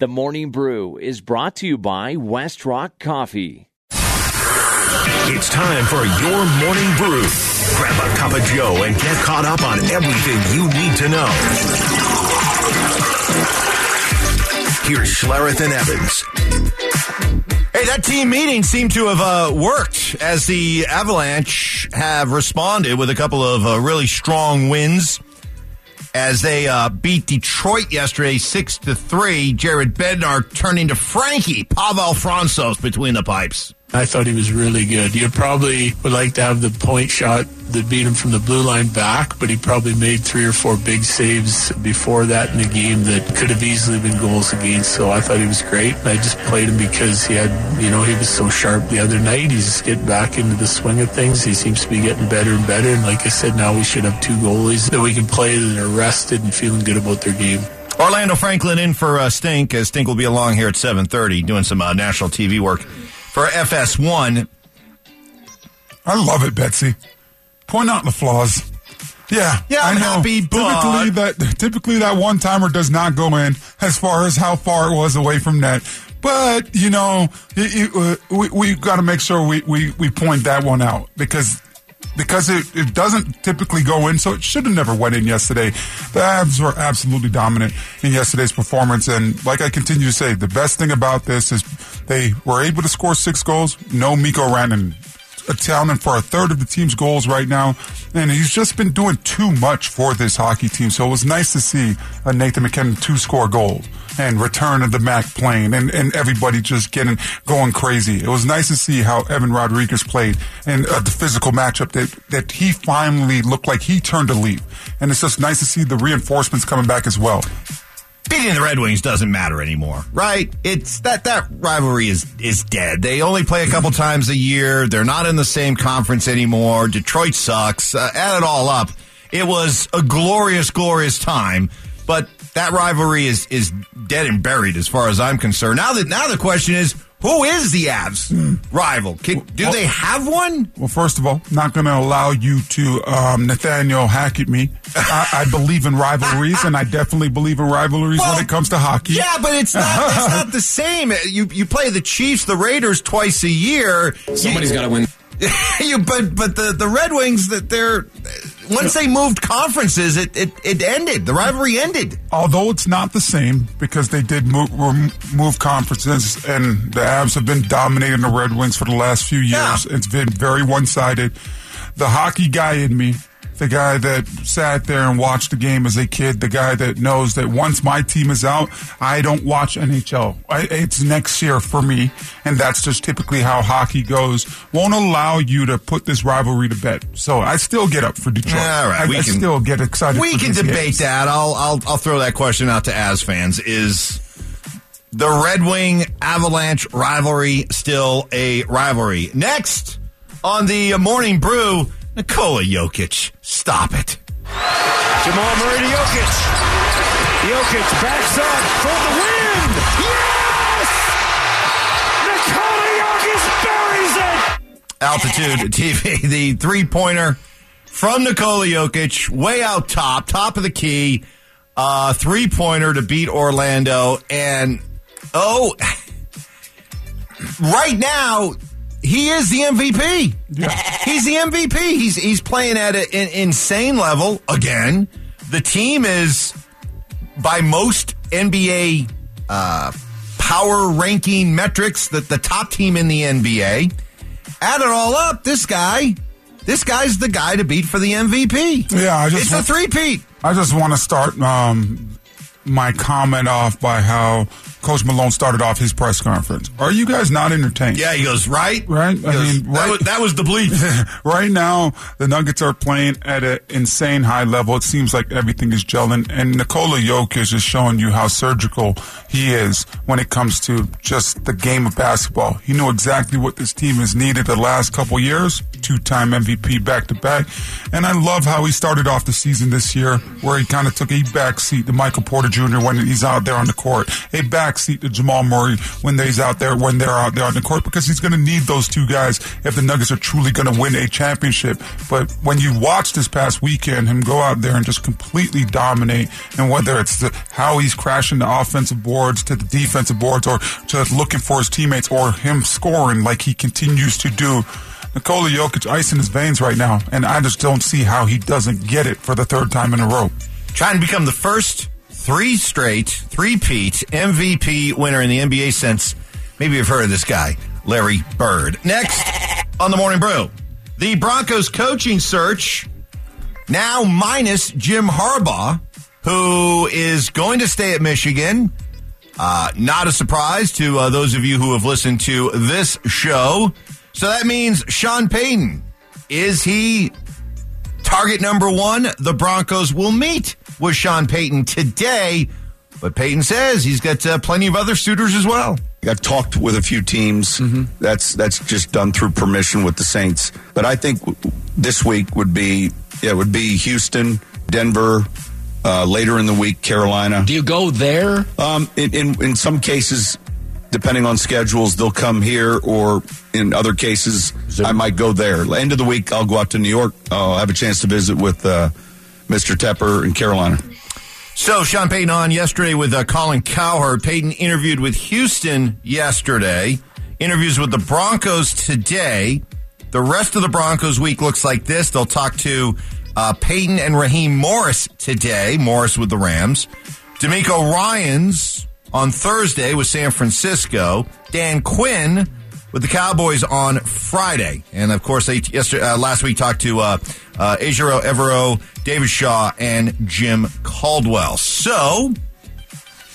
The Morning Brew is brought to you by Westrock Coffee. It's time for your morning brew. Grab a cup of Joe and get caught up on everything you need to know. Here's Schlereth and Evans. Hey, that team meeting seemed to have uh, worked as the Avalanche have responded with a couple of uh, really strong wins as they uh, beat Detroit yesterday, six to three. Jared Bednar turning to Frankie Pavel Francouz between the pipes. I thought he was really good. You probably would like to have the point shot that beat him from the blue line back, but he probably made three or four big saves before that in the game that could have easily been goals against. So I thought he was great. I just played him because he had, you know, he was so sharp the other night. He's getting back into the swing of things. He seems to be getting better and better. And like I said, now we should have two goalies that we can play that are rested and feeling good about their game. Orlando Franklin in for uh, Stink, as Stink will be along here at 7.30 doing some uh, national TV work for FS1. I love it, Betsy. Point out the flaws. Yeah, Yeah, I'm I know. happy, typically but- that typically that one timer does not go in as far as how far it was away from net. But you know, it, it, uh, we we got to make sure we, we we point that one out because because it, it doesn't typically go in, so it should have never went in yesterday. The Avs were absolutely dominant in yesterday's performance, and like I continue to say, the best thing about this is they were able to score six goals. No Mikko Rantanen accounting for a third of the team's goals right now, and he's just been doing too much for this hockey team. So it was nice to see uh, Nathan MacKinnon two score goals and return of the Mac plane and, and everybody just getting going crazy. It was nice to see how Evan Rodrigues played and uh, the physical matchup that, that he finally looked like he turned a leaf. And it's just nice to see the reinforcements coming back as well. Beating the Red Wings doesn't matter anymore, right? It's that that rivalry is is dead. They only play a couple times a year. They're not in the same conference anymore. Detroit sucks. Uh, add it all up, it was a glorious, glorious time. But that rivalry is is dead and buried as far as I'm concerned. Now that now the question is. Who is the Avs rival? Can, do they have one? Well, first of all, not going to allow you to um, Nathaniel Hackett me. I, I believe in rivalries, and I definitely believe in rivalries Well, when it comes to hockey. Yeah, but it's not. it's not the same. You you play the Chiefs, the Raiders twice a year. Somebody's got to win. you but but the the Red Wings that they're once they moved conferences, it it, it ended. The rivalry ended. Although it's not the same because they did move, move conferences, and the Avs have been dominating the Red Wings for the last few years. Yeah. It's been very one sided. The hockey guy in me, the guy that sat there and watched the game as a kid, the guy that knows that once my team is out, I don't watch NHL. I, it's next year for me, and that's just typically how hockey goes. Won't allow you to put this rivalry to bed. So I still get up for Detroit. All right, I, we I can- still get excited. We can debate games. that. I'll I'll I'll throw that question out to As fans. Is the Red Wing Avalanche rivalry still a rivalry? Next on the morning brew, Nikola Jokic. Stop it. Jamal Murray to Jokic. Jokic backs up for the win. Yes! Nikola Jokic buries it. Altitude TV, the three pointer from Nikola Jokic, way out top, top of the key, uh, three pointer to beat Orlando. And oh, right now, he is the MVP. He's the MVP. He's he's playing at an insane level again. The team is by most NBA uh, power ranking metrics that the top team in the NBA. Add it all up, this guy, this guy's the guy to beat for the MVP. Yeah, I just it's a want- three-peat. I just want to start um, my comment off by how Coach Malone started off his press conference. Are you guys not entertained? Yeah, he goes right, Right? He I goes, mean, that, was, that was the bleep. right now, the Nuggets are playing at an insane high level. It seems like everything is gelling, and Nikola Jokic is showing you how surgical he is when it comes to just the game of basketball. He knew exactly what this team has needed the last couple years. Two-time MVP back to back, and I love how he started off the season this year, where he kind of took a back seat to Michael Porter Jr. when he's out there on the court, a back backseat to Jamal Murray when they's out there when they're out there on the court because he's going to need those two guys if the Nuggets are truly going to win a championship. But when you watch this past weekend him go out there and just completely dominate, and whether it's the, how he's crashing the offensive boards to the defensive boards or just looking for his teammates or him scoring like he continues to do. Nikola Jokic ice in his veins right now, and I just don't see how he doesn't get it for the third time in a row. Trying to become the first three straight, three-peat MVP winner in the NBA since maybe you've heard of this guy, Larry Bird. Next on the Morning Brew, the Broncos coaching search now minus Jim Harbaugh, who is going to stay at Michigan. Uh, not a surprise to uh, those of you who have listened to this show. So that means Sean Payton. Is he target number one? The Broncos will meet with Sean Payton today. But Payton says he's got uh, plenty of other suitors as well. I've talked with a few teams. That's that's just done through permission with the Saints. But I think w- this week would be yeah, it would be Houston, Denver, uh, later in the week Carolina. Do you go there? Um, in, in in some cases, depending on schedules, they'll come here, or in other cases, I might go there. End of the week, I'll go out to New York. I'll have a chance to visit with uh, Mr. Tepper in Carolina. So Sean Payton on yesterday with uh, Colin Cowherd. Payton interviewed with Houston yesterday. Interviews with the Broncos today. The rest of the Broncos week looks like this. They'll talk to uh, Payton and Raheem Morris today. Morris with the Rams. DeMeco Ryans on Thursday with San Francisco. Dan Quinn with the Cowboys on Friday. And of course, they yesterday, uh, last week talked to uh, uh, Ejiro Evero, David Shaw, and Jim Caldwell. So,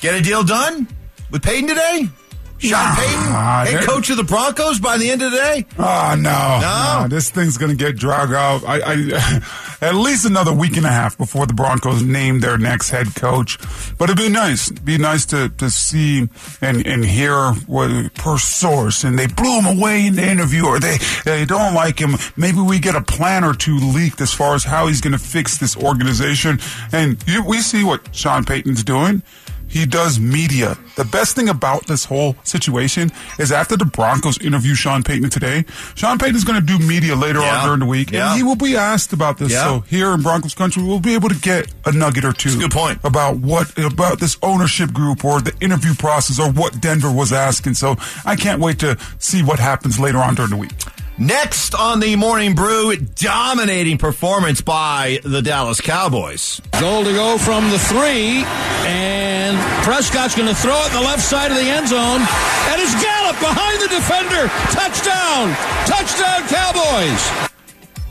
get a deal done with Payton today? Sean Nah, Payton, ah, head coach of the Broncos by the end of the day? Oh no, No? no, this thing's gonna get dragged out. I, I at least another week and a half before the Broncos name their next head coach. But it'd be nice, be nice to to see and and hear what per source. And they blew him away in the interview, or they they don't like him. Maybe we get a plan or two leaked as far as how he's gonna fix this organization. And you, we see what Sean Payton's doing. He does media. The best thing about this whole situation is after the Broncos interview Sean Payton today, Sean Payton is going to do media later Yeah. on during the week, Yeah. and he will be asked about this. Yeah. So here in Broncos country, we'll be able to get a nugget or two. good point. about what about this ownership group or the interview process or what Denver was asking. So I can't wait to see what happens later on during the week. Next on the Morning Brew, dominating performance by the Dallas Cowboys. Goal to go from the three, and Prescott's going to throw it in the left side of the end zone, and it's Gallup behind the defender. Touchdown! Touchdown, Cowboys!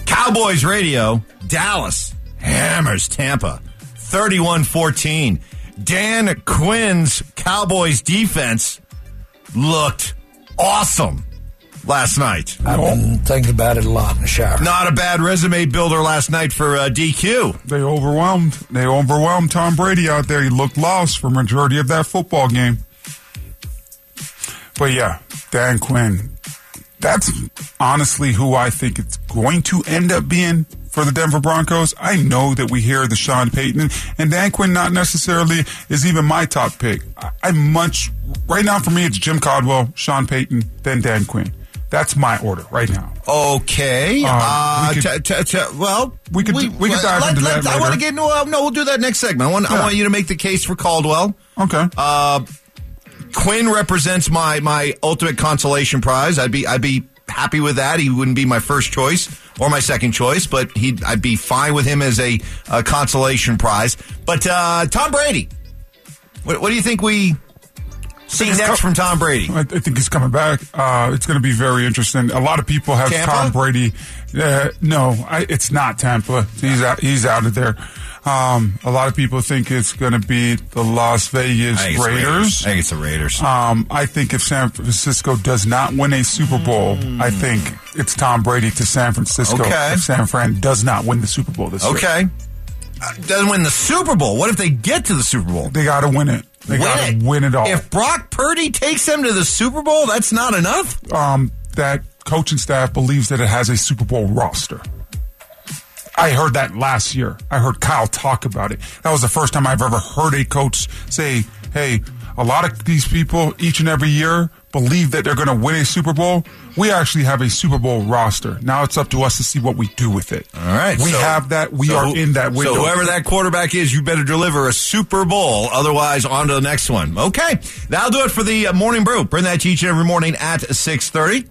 Cowboys radio, Dallas hammers Tampa 31 14. Dan Quinn's Cowboys defense looked awesome last night. I've been thinking about it a lot in the shower. Not a bad resume builder last night for uh, DQ. They overwhelmed. They overwhelmed Tom Brady out there. He looked lost for majority of that football game. But yeah, Dan Quinn. That's honestly who I think it's going to end up being for the Denver Broncos. I know that we hear the Sean Payton and Dan Quinn not necessarily is even my top pick. I, I much right now for me it's Jim Caldwell, Sean Payton, then Dan Quinn. That's my order right now. Okay. Um, uh, we could- t- t- t- well, we could- we could dive into that I want to get into. Uh, no, we'll do that next segment. I want. I want you to make the case for Caldwell. Okay. Uh, Quinn represents my my ultimate consolation prize. I'd be I'd be happy with that. He wouldn't be my first choice or my second choice, but he I'd be fine with him as a, a consolation prize. But uh, Tom Brady, what, what do you think we see he's next co- from Tom Brady? I, I think he's coming back. Uh, it's going to be very interesting. A lot of people have Tampa? Tom Brady. Uh, no, I, it's not Tampa. He's out. He's out of there. Um, a lot of people think it's going to be the Las Vegas I think Raiders. I think it's the Raiders. Um, I think if San Francisco does not win a Super Bowl, I think it's Tom Brady to San Francisco. Okay. If San Fran does not win the Super Bowl this year, okay. Uh, doesn't win the Super Bowl. What if they get to the Super Bowl? they got to win it. They got to win it all. If Brock Purdy takes them to the Super Bowl, that's not enough. um, that coaching staff believes that it has a Super Bowl roster. I heard that last year. I heard Kyle talk about it. That was the first time I've ever heard a coach say, "Hey, a lot of these people each and every year believe that they're going to win a Super Bowl. We actually have a Super Bowl roster. Now it's up to us to see what we do with it. All right. We so- have that. We so are in that window. So whoever that quarterback is, you better deliver a Super Bowl. Otherwise, on to the next one. Okay. That'll do it for the uh, morning brew. Bring that to each and every morning at 630.